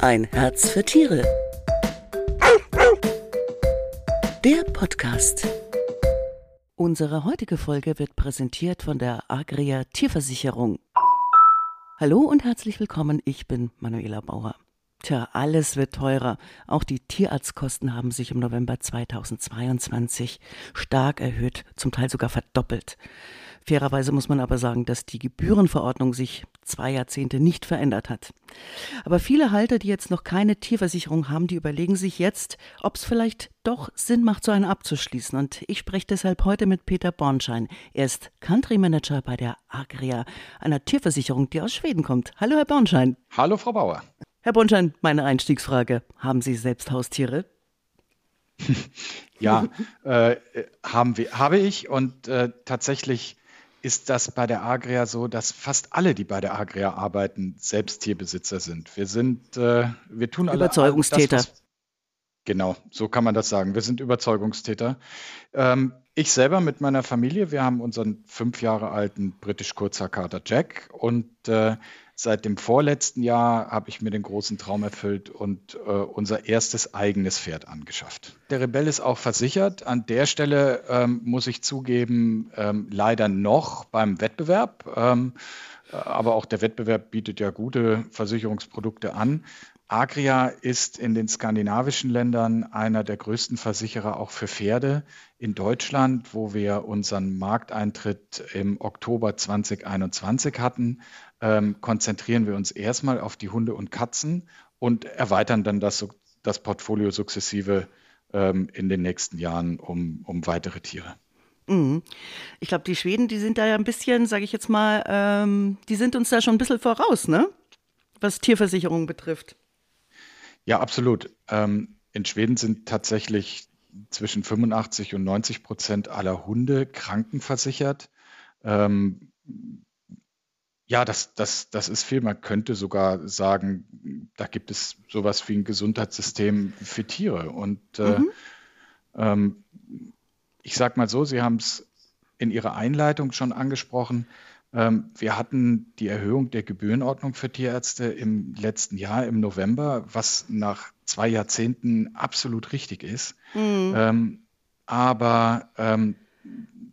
Ein Herz für Tiere. Der Podcast. Unsere heutige Folge wird präsentiert von der Agria Tierversicherung. Hallo und herzlich willkommen, ich bin Manuela Bauer. Tja, alles wird teurer. Auch die Tierarztkosten haben sich im November 2022 stark erhöht, zum Teil sogar verdoppelt. Fairerweise muss man aber sagen, dass die Gebührenverordnung sich zwei Jahrzehnte nicht verändert hat. Aber viele Halter, die jetzt noch keine Tierversicherung haben, die überlegen sich jetzt, ob es vielleicht doch Sinn macht, so eine abzuschließen. Und ich spreche deshalb heute mit Peter Bornschein. Er ist Country Manager bei der Agria, einer Tierversicherung, die aus Schweden kommt. Hallo, Herr Bornschein. Hallo, Frau Bauer. Herr Bornschein, meine Einstiegsfrage. Haben Sie selbst Haustiere? ja, äh, haben wir, habe ich und äh, tatsächlich ist das bei der Agria so, dass fast alle, die bei der Agria arbeiten, selbst Tierbesitzer sind. Wir sind, äh, wir tun alle Überzeugungstäter. Das, was, genau, so kann man das sagen. Wir sind Überzeugungstäter. Ähm, ich selber mit meiner Familie, wir haben unseren fünf Jahre alten britisch Kurzhaarkater Jack und äh, Seit dem vorletzten Jahr habe ich mir den großen Traum erfüllt und äh, unser erstes eigenes Pferd angeschafft. Der Rebell ist auch versichert. An der Stelle ähm, muss ich zugeben, ähm, leider noch beim Wettbewerb. Ähm, aber auch der Wettbewerb bietet ja gute Versicherungsprodukte an. Agria ist in den skandinavischen Ländern einer der größten Versicherer auch für Pferde. In Deutschland, wo wir unseren Markteintritt im Oktober 2021 hatten, ähm, konzentrieren wir uns erstmal auf die Hunde und Katzen und erweitern dann das, das Portfolio sukzessive ähm, in den nächsten Jahren um, um weitere Tiere. Mhm. Ich glaube, die Schweden, die sind da ja ein bisschen, sage ich jetzt mal, ähm, die sind uns da schon ein bisschen voraus, ne? Was Tierversicherungen betrifft. Ja, absolut. Ähm, in Schweden sind tatsächlich zwischen 85 und 90 Prozent aller Hunde krankenversichert. Ähm, ja, das, das, das ist viel. Man könnte sogar sagen, da gibt es sowas wie ein Gesundheitssystem für Tiere. Und äh, mhm. ähm, ich sage mal so, Sie haben es in Ihrer Einleitung schon angesprochen. Ähm, wir hatten die Erhöhung der Gebührenordnung für Tierärzte im letzten Jahr, im November, was nach zwei Jahrzehnten absolut richtig ist. Mhm. Ähm, aber ähm,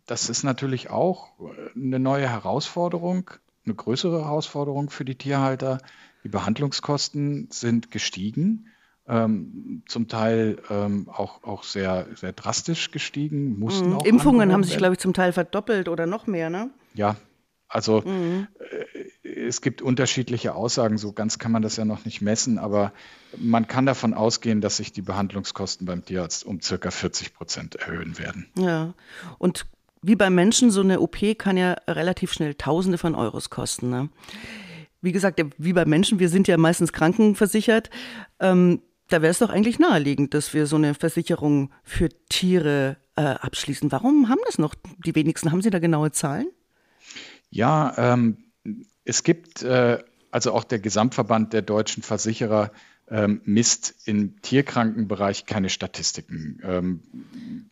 das ist natürlich auch eine neue Herausforderung, eine größere Herausforderung für die Tierhalter. Die Behandlungskosten sind gestiegen. Ähm, zum Teil ähm, auch, auch sehr, sehr drastisch gestiegen, mussten mhm. Impfungen haben sich, glaube ich, zum Teil verdoppelt oder noch mehr, ne? Ja, also mhm. äh, es gibt unterschiedliche Aussagen, so ganz kann man das ja noch nicht messen, aber man kann davon ausgehen, dass sich die Behandlungskosten beim Tierarzt um circa 40 Prozent erhöhen werden. Ja, und wie beim Menschen, so eine OP kann ja relativ schnell Tausende von Euros kosten. Ne? Wie gesagt, wie beim Menschen, wir sind ja meistens krankenversichert. Ähm, da wäre es doch eigentlich naheliegend, dass wir so eine Versicherung für Tiere äh, abschließen. Warum haben das noch die wenigsten? Haben Sie da genaue Zahlen? Ja, ähm, es gibt, äh, also auch der Gesamtverband der deutschen Versicherer ähm, misst im Tierkrankenbereich keine Statistiken. Ähm,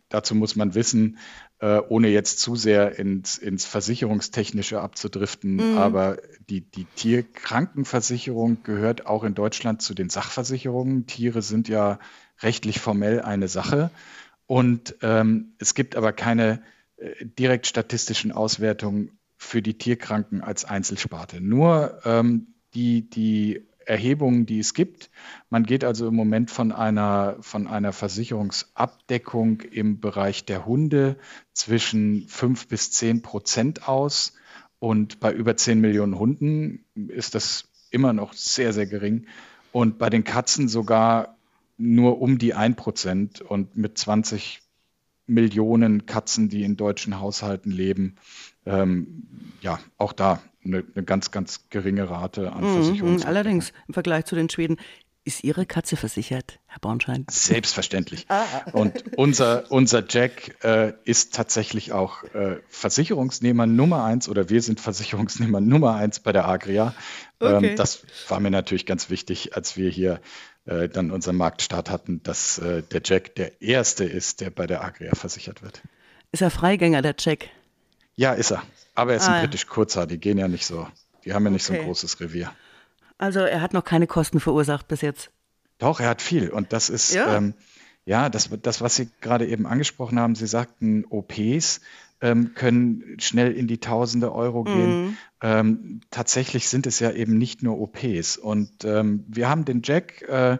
dazu muss man wissen, äh, ohne jetzt zu sehr ins, ins Versicherungstechnische abzudriften, mhm. aber die, die Tierkrankenversicherung gehört auch in Deutschland zu den Sachversicherungen. Tiere sind ja rechtlich formell eine Sache. Und ähm, es gibt aber keine äh, direkt statistischen Auswertungen für die Tierkranken als Einzelsparte. Nur ähm, die, die Erhebungen, die es gibt. Man geht also im Moment von einer, von einer Versicherungsabdeckung im Bereich der Hunde zwischen 5 bis 10 Prozent aus. Und bei über 10 Millionen Hunden ist das immer noch sehr, sehr gering. Und bei den Katzen sogar nur um die 1 Prozent. Und mit 20 Millionen Katzen, die in deutschen Haushalten leben, ähm, ja, auch da eine, eine, ganz, ganz geringe Rate an mhm, Versicherungen. Allerdings im Vergleich zu den Schweden. Ist Ihre Katze versichert, Herr Bornschein? Selbstverständlich. Ah. Und unser, unser Jack äh, ist tatsächlich auch äh, Versicherungsnehmer Nummer eins oder wir sind Versicherungsnehmer Nummer eins bei der Agria. Ähm, okay. Ähm, das war mir natürlich ganz wichtig, als wir hier äh, dann unseren Marktstart hatten, dass äh, der Jack der erste ist, der bei der Agria versichert wird. Ist er Freigänger, der Jack? Ja, ist er. Aber er ist ah, ein britisch Kurzer, die gehen ja nicht so, die haben ja nicht okay. so ein großes Revier. Also er hat noch keine Kosten verursacht bis jetzt. Doch, er hat viel. Und das ist, ja, ähm, ja das, das, was Sie gerade eben angesprochen haben, Sie sagten OPs ähm, können schnell in die Tausende Euro gehen. Mhm. Ähm, tatsächlich sind es ja eben nicht nur OPs. Und ähm, wir haben den Jack, äh,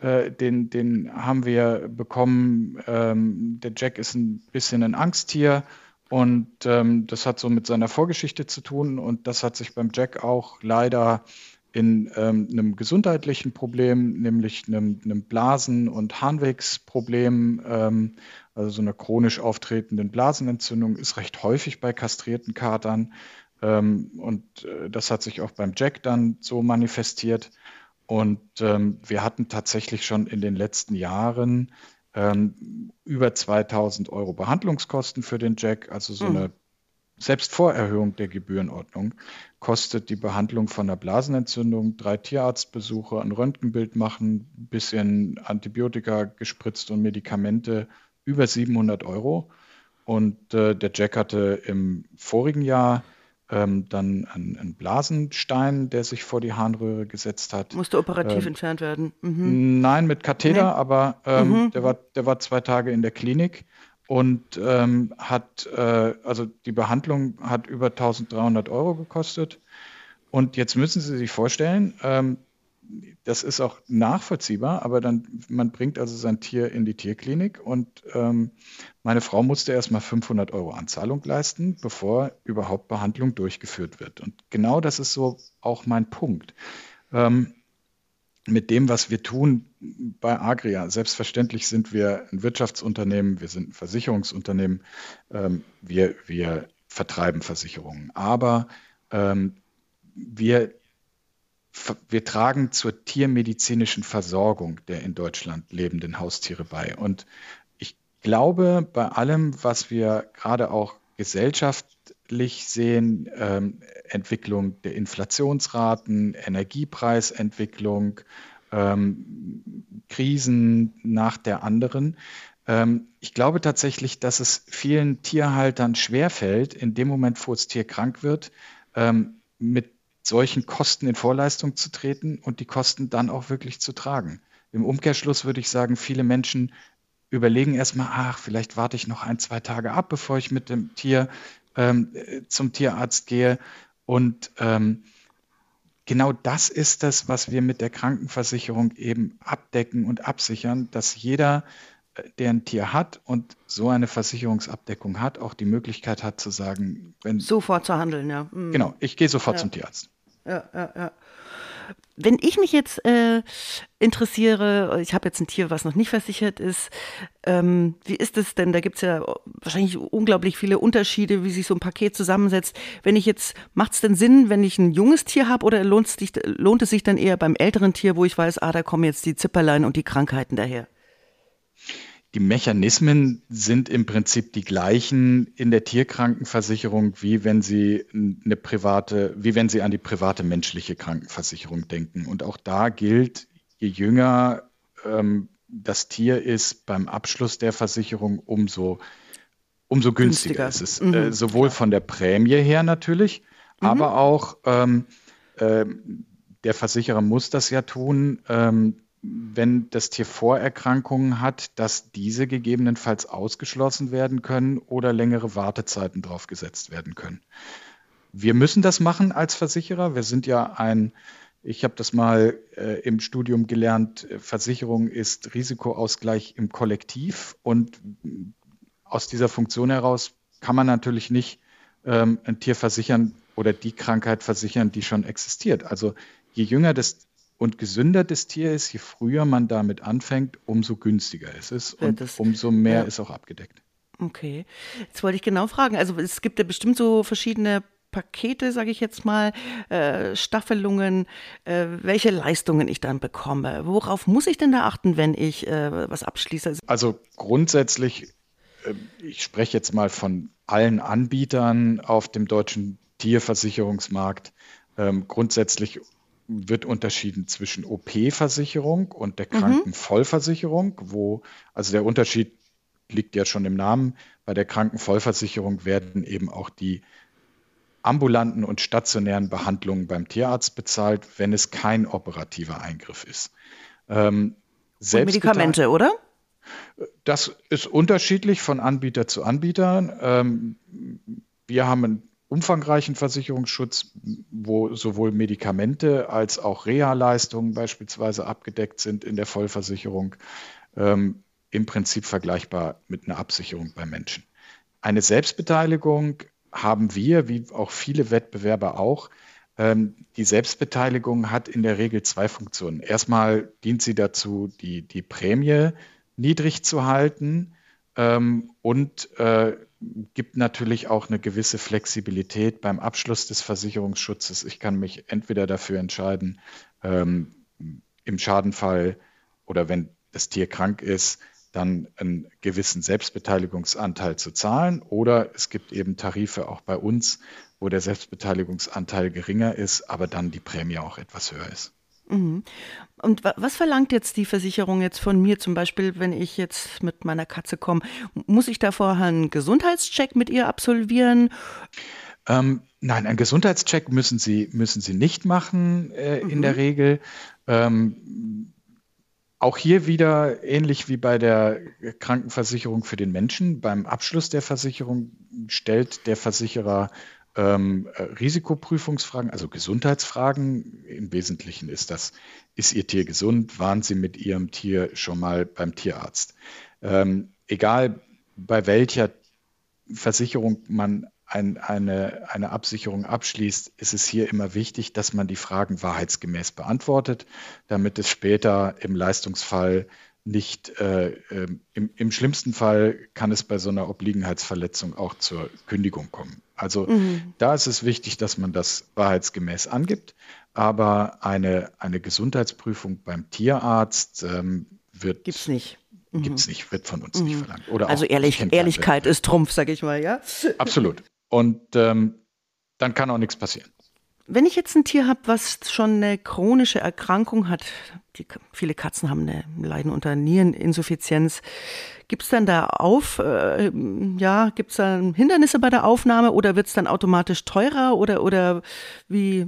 äh, den, den haben wir bekommen. Ähm, der Jack ist ein bisschen ein Angsttier. Und ähm, das hat so mit seiner Vorgeschichte zu tun. Und das hat sich beim Jack auch leider in ähm, einem gesundheitlichen Problem, nämlich einem, einem Blasen- und Harnwegsproblem, ähm, also so einer chronisch auftretenden Blasenentzündung, ist recht häufig bei kastrierten Katern. Ähm, und äh, das hat sich auch beim Jack dann so manifestiert. Und ähm, wir hatten tatsächlich schon in den letzten Jahren ähm, über 2000 Euro Behandlungskosten für den Jack, also so mhm. eine Selbstvorerhöhung der Gebührenordnung kostet die Behandlung von einer Blasenentzündung, drei Tierarztbesuche, ein Röntgenbild machen, ein bisschen Antibiotika gespritzt und Medikamente über 700 Euro. Und äh, der Jack hatte im vorigen Jahr ähm, dann einen, Blasenstein, der sich vor die Harnröhre gesetzt hat. Musste operativ ähm, entfernt werden? Mhm. Nein, mit Katheter, nee. aber ähm, mhm. der, war, der war zwei Tage in der Klinik und ähm, hat, äh, also die Behandlung hat über 1300 Euro gekostet. Und jetzt müssen Sie sich vorstellen, ähm, das ist auch nachvollziehbar, aber dann, man bringt also sein Tier in die Tierklinik und ähm, meine Frau musste erstmal 500 Euro Anzahlung leisten, bevor überhaupt Behandlung durchgeführt wird. Und genau das ist so auch mein Punkt. Ähm, mit dem, was wir tun bei Agria. Selbstverständlich sind wir ein Wirtschaftsunternehmen, wir sind ein Versicherungsunternehmen, ähm, wir, wir vertreiben Versicherungen. Aber ähm, wir, wir tragen zur tiermedizinischen Versorgung der in Deutschland lebenden Haustiere bei. Und ich glaube, bei allem, was wir gerade auch gesellschaftlich sehen, ähm, Entwicklung der Inflationsraten, Energiepreisentwicklung, ähm, Krisen nach der anderen. Ähm, ich glaube tatsächlich, dass es vielen Tierhaltern schwerfällt, in dem Moment, wo das Tier krank wird, ähm, mit solchen Kosten in Vorleistung zu treten und die Kosten dann auch wirklich zu tragen. Im Umkehrschluss würde ich sagen, viele Menschen überlegen erstmal, ach, vielleicht warte ich noch ein, zwei Tage ab, bevor ich mit dem Tier ähm, zum Tierarzt gehe. Und ähm, genau das ist das, was wir mit der Krankenversicherung eben abdecken und absichern, dass jeder, äh, der ein Tier hat und so eine Versicherungsabdeckung hat, auch die Möglichkeit hat zu sagen, wenn. Sofort zu handeln, ja. Mhm. Genau, ich gehe sofort ja. zum Tierarzt. Ja, ja, ja wenn ich mich jetzt äh, interessiere, ich habe jetzt ein Tier, was noch nicht versichert ist, ähm, wie ist es denn? Da gibt es ja wahrscheinlich unglaublich viele Unterschiede, wie sich so ein Paket zusammensetzt. Wenn ich jetzt, macht es denn Sinn, wenn ich ein junges Tier habe oder lohnt es, sich, lohnt es sich dann eher beim älteren Tier, wo ich weiß, ah, da kommen jetzt die Zipperlein und die Krankheiten daher? Die Mechanismen sind im Prinzip die gleichen in der Tierkrankenversicherung, wie wenn Sie eine private, wie wenn Sie an die private menschliche Krankenversicherung denken. Und auch da gilt, je jünger ähm, das Tier ist beim Abschluss der Versicherung, umso, umso günstiger, günstiger. ist es. Mhm. Äh, sowohl von der Prämie her natürlich, mhm. aber auch ähm, äh, der Versicherer muss das ja tun. Ähm, wenn das Tier Vorerkrankungen hat, dass diese gegebenenfalls ausgeschlossen werden können oder längere Wartezeiten drauf gesetzt werden können. Wir müssen das machen als Versicherer. Wir sind ja ein, ich habe das mal äh, im Studium gelernt, Versicherung ist Risikoausgleich im Kollektiv und aus dieser Funktion heraus kann man natürlich nicht ähm, ein Tier versichern oder die Krankheit versichern, die schon existiert. Also je jünger das und gesünder das Tier ist, je früher man damit anfängt, umso günstiger ist es und das, umso mehr ja. ist auch abgedeckt. Okay. Jetzt wollte ich genau fragen. Also es gibt ja bestimmt so verschiedene Pakete, sage ich jetzt mal, äh, Staffelungen, äh, welche Leistungen ich dann bekomme. Worauf muss ich denn da achten, wenn ich äh, was abschließe? Also grundsätzlich, äh, ich spreche jetzt mal von allen Anbietern auf dem deutschen Tierversicherungsmarkt. Ähm, grundsätzlich wird unterschieden zwischen OP-Versicherung und der mhm. Krankenvollversicherung, wo, also der Unterschied liegt ja schon im Namen, bei der Krankenvollversicherung werden eben auch die ambulanten und stationären Behandlungen beim Tierarzt bezahlt, wenn es kein operativer Eingriff ist. Ähm, Medikamente, oder? Das ist unterschiedlich von Anbieter zu Anbieter. Ähm, wir haben umfangreichen Versicherungsschutz, wo sowohl Medikamente als auch Reha-Leistungen beispielsweise abgedeckt sind in der Vollversicherung. Ähm, Im Prinzip vergleichbar mit einer Absicherung bei Menschen. Eine Selbstbeteiligung haben wir, wie auch viele Wettbewerber auch, ähm, die Selbstbeteiligung hat in der Regel zwei Funktionen. Erstmal dient sie dazu, die, die Prämie niedrig zu halten ähm, und äh, gibt natürlich auch eine gewisse Flexibilität beim Abschluss des Versicherungsschutzes. Ich kann mich entweder dafür entscheiden, ähm, im Schadenfall oder wenn das Tier krank ist, dann einen gewissen Selbstbeteiligungsanteil zu zahlen. Oder es gibt eben Tarife auch bei uns, wo der Selbstbeteiligungsanteil geringer ist, aber dann die Prämie auch etwas höher ist. Mhm. Und was verlangt jetzt die Versicherung jetzt von mir zum Beispiel, wenn ich jetzt mit meiner Katze komme? Muss ich da vorher einen Gesundheitscheck mit ihr absolvieren? Ähm, nein, einen Gesundheitscheck müssen Sie, müssen Sie nicht machen äh, mhm. in der Regel. Ähm, auch hier wieder ähnlich wie bei der Krankenversicherung für den Menschen. Beim Abschluss der Versicherung stellt der Versicherer ähm, Risikoprüfungsfragen, also Gesundheitsfragen. Im Wesentlichen ist das, ist Ihr Tier gesund? Waren Sie mit Ihrem Tier schon mal beim Tierarzt? Ähm, egal bei welcher Versicherung man ein, eine, eine Absicherung abschließt, ist es hier immer wichtig, dass man die Fragen wahrheitsgemäß beantwortet, damit es später im Leistungsfall nicht, äh, äh, im, im, schlimmsten Fall kann es bei so einer Obliegenheitsverletzung auch zur Kündigung kommen. Also mhm. da ist es wichtig, dass man das wahrheitsgemäß angibt, aber eine, eine Gesundheitsprüfung beim Tierarzt ähm, wird. Gibt's nicht. Gibt es nicht, wird von uns mhm. nicht verlangt. Oder also ehrlich, Ehrlichkeit ist Trumpf, sag ich mal, ja? Absolut. Und ähm, dann kann auch nichts passieren. Wenn ich jetzt ein Tier habe, was schon eine chronische Erkrankung hat, die, viele Katzen haben eine, leiden unter Niereninsuffizienz, gibt es dann da auf, äh, ja, gibt es dann Hindernisse bei der Aufnahme oder wird es dann automatisch teurer oder, oder wie,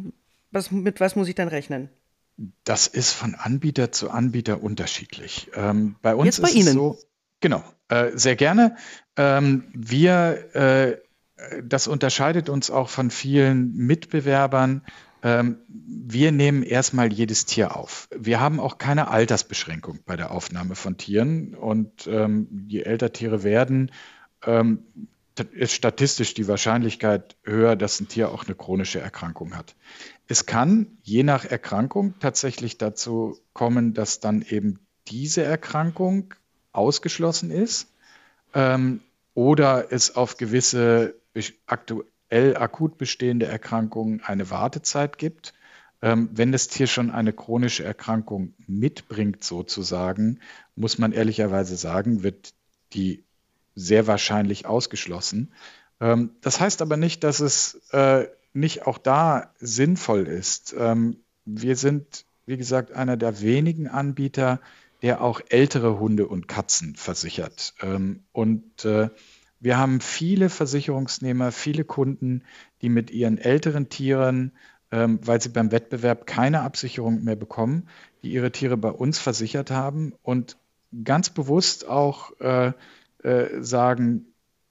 was, mit was muss ich dann rechnen? Das ist von Anbieter zu Anbieter unterschiedlich. Ähm, bei uns Jetzt bei ist Ihnen. es so, genau, äh, sehr gerne. Ähm, wir äh, das unterscheidet uns auch von vielen Mitbewerbern. Ähm, wir nehmen erstmal jedes Tier auf. Wir haben auch keine Altersbeschränkung bei der Aufnahme von Tieren. Und ähm, je älter Tiere werden, ähm, ist statistisch die Wahrscheinlichkeit höher, dass ein Tier auch eine chronische Erkrankung hat. Es kann je nach Erkrankung tatsächlich dazu kommen, dass dann eben diese Erkrankung ausgeschlossen ist ähm, oder es auf gewisse aktuell akut bestehende Erkrankungen eine Wartezeit gibt. Ähm, wenn das Tier schon eine chronische Erkrankung mitbringt, sozusagen, muss man ehrlicherweise sagen, wird die sehr wahrscheinlich ausgeschlossen. Ähm, das heißt aber nicht, dass es äh, nicht auch da sinnvoll ist. Ähm, wir sind, wie gesagt, einer der wenigen Anbieter, der auch ältere Hunde und Katzen versichert. Und äh, wir haben viele Versicherungsnehmer, viele Kunden, die mit ihren älteren Tieren, ähm, weil sie beim Wettbewerb keine Absicherung mehr bekommen, die ihre Tiere bei uns versichert haben und ganz bewusst auch äh, äh, sagen,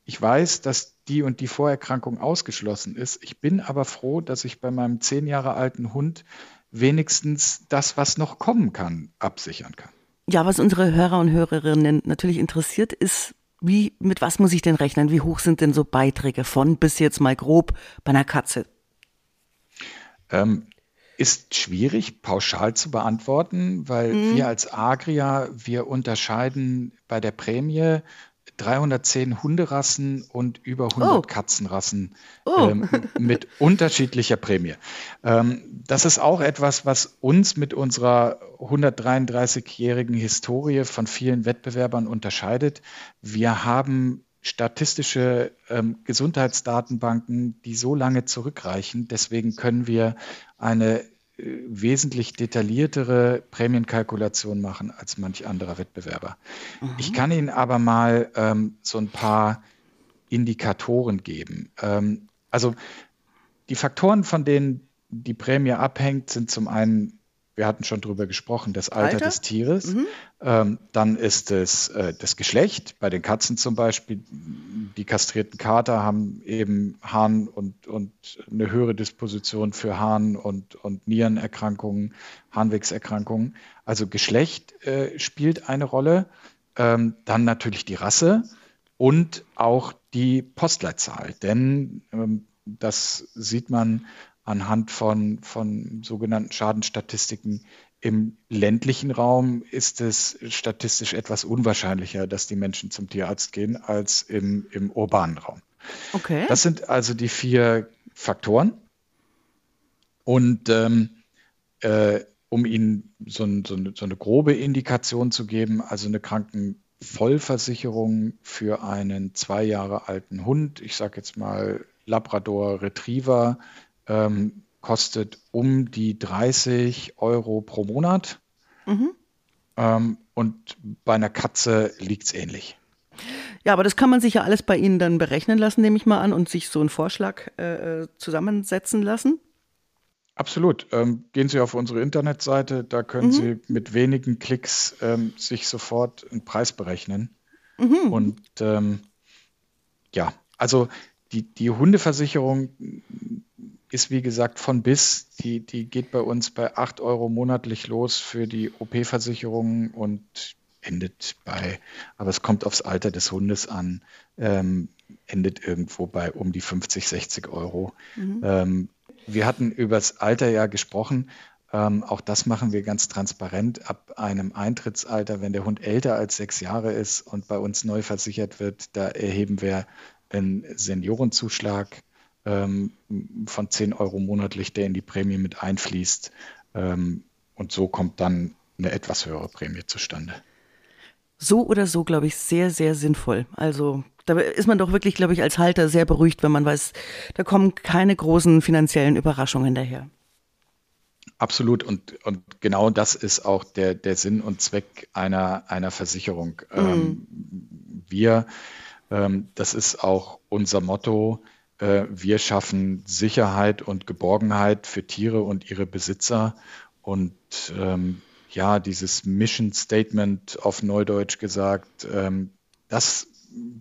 ich weiß, dass die und die Vorerkrankung ausgeschlossen ist. Ich bin aber froh, dass ich bei meinem zehn Jahre alten Hund wenigstens das, was noch kommen kann, absichern kann. Ja, was unsere Hörer und Hörerinnen natürlich interessiert, ist, wie, mit was muss ich denn rechnen? Wie hoch sind denn so Beiträge von bis jetzt mal grob bei einer Katze? Ähm, ist schwierig pauschal zu beantworten, weil mhm. wir als Agria, wir unterscheiden bei der Prämie 310 Hunderassen und über 100 oh. Katzenrassen oh. ähm, mit unterschiedlicher Prämie. Ähm, das ist auch etwas, was uns mit unserer 133-jährigen Historie von vielen Wettbewerbern unterscheidet. Wir haben statistische ähm, Gesundheitsdatenbanken, die so lange zurückreichen. Deswegen können wir eine wesentlich detailliertere Prämienkalkulation machen als manch anderer Wettbewerber. Mhm. Ich kann Ihnen aber mal ähm, so ein paar Indikatoren geben. Ähm, also die Faktoren, von denen die Prämie abhängt, sind zum einen wir hatten schon drüber gesprochen, das Alter, Alter? des Tieres. Mhm. Ähm, dann ist es äh, das Geschlecht. Bei den Katzen zum Beispiel, die kastrierten Kater haben eben Harn- und, und eine höhere Disposition für Harn- und, und Nierenerkrankungen, Harnwegserkrankungen. Also Geschlecht äh, spielt eine Rolle. Ähm, dann natürlich die Rasse und auch die Postleitzahl. Denn ähm, das sieht man anhand von, von sogenannten Schadenstatistiken. Im ländlichen Raum ist es statistisch etwas unwahrscheinlicher, dass die Menschen zum Tierarzt gehen, als im, im urbanen Raum. Okay. Das sind also die vier Faktoren. Und ähm, äh, um Ihnen so, ein, so, eine, so, eine, grobe Indikation zu geben, also eine Krankenvollversicherung für einen zwei Jahre alten Hund, ich sage jetzt mal Labrador Retriever, ähm, kostet um die 30 Euro pro Monat. Mhm. Ähm, und bei einer Katze liegt es ähnlich. Ja, aber das kann man sich ja alles bei Ihnen dann berechnen lassen, nehme ich mal an, und sich so einen Vorschlag äh, zusammensetzen lassen. Absolut. Ähm, gehen Sie auf unsere Internetseite, da können mhm. Sie mit wenigen Klicks ähm, sich sofort einen Preis berechnen. Mhm. Und ähm, ja, also die, die Hundeversicherung ist wie gesagt von bis. Die, die geht bei uns bei 8 Euro monatlich los für die OP-Versicherung und endet bei, aber es kommt aufs Alter des Hundes an, ähm, endet irgendwo bei um die 50, 60 Euro. Mhm. Ähm, wir hatten über das Alter ja gesprochen. Ähm, auch das machen wir ganz transparent. Ab einem Eintrittsalter, wenn der Hund älter als sechs Jahre ist und bei uns neu versichert wird, da erheben wir einen Seniorenzuschlag ähm, von 10 Euro monatlich, der in die Prämie mit einfließt. Ähm, und so kommt dann eine etwas höhere Prämie zustande. So oder so, glaube ich, sehr, sehr sinnvoll. Also da ist man doch wirklich, glaube ich, als Halter sehr beruhigt, wenn man weiß, da kommen keine großen finanziellen Überraschungen daher. Absolut. Und, und genau das ist auch der, der Sinn und Zweck einer, einer Versicherung. Mhm. Ähm, wir, ähm, das ist auch unser Motto, wir schaffen Sicherheit und Geborgenheit für Tiere und ihre Besitzer. Und ähm, ja, dieses Mission Statement auf Neudeutsch gesagt, ähm, das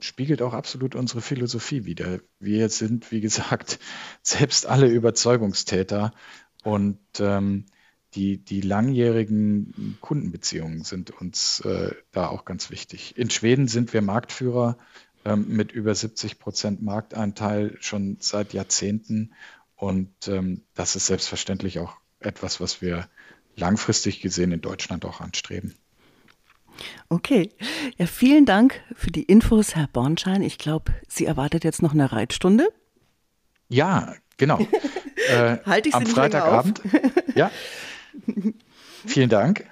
spiegelt auch absolut unsere Philosophie wider. Wir sind, wie gesagt, selbst alle Überzeugungstäter und ähm, die, die langjährigen Kundenbeziehungen sind uns äh, da auch ganz wichtig. In Schweden sind wir Marktführer ähm, mit über 70 Prozent Markteinteil schon seit Jahrzehnten. Und ähm, das ist selbstverständlich auch etwas, was wir langfristig gesehen in Deutschland auch anstreben. Okay, ja, vielen Dank für die Infos, Herr Bornschein. Ich glaube, Sie erwartet jetzt noch eine Reitstunde. Ja, genau. äh, Halte ich Sie am Freitagabend. ja. Vielen Dank.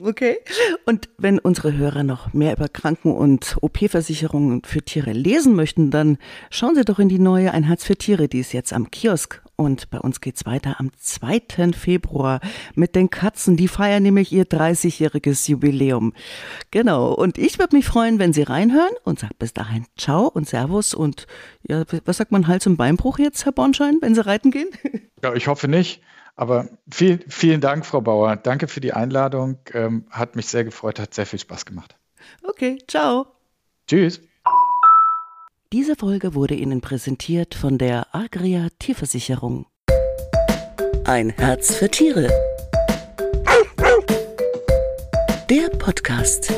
Okay. Und wenn unsere Hörer noch mehr über Kranken- und OP-Versicherungen für Tiere lesen möchten, dann schauen Sie doch in die neue Ein Herz für Tiere, die ist jetzt am Kiosk. Und bei uns geht's weiter am 2. Februar mit den Katzen. Die feiern nämlich ihr 30-jähriges Jubiläum. Genau. Und ich würde mich freuen, wenn Sie reinhören und sagt bis dahin Ciao und Servus und ja, was sagt man Hals- und Beinbruch jetzt, Herr Bornschein, wenn Sie reiten gehen? Ja, ich hoffe nicht. Aber viel, vielen Dank, Frau Bauer. Danke für die Einladung. Ähm, hat mich sehr gefreut, hat sehr viel Spaß gemacht. Okay, ciao. Tschüss. Diese Folge wurde Ihnen präsentiert von der Agria Tierversicherung. Ein Herz für Tiere. Der Podcast.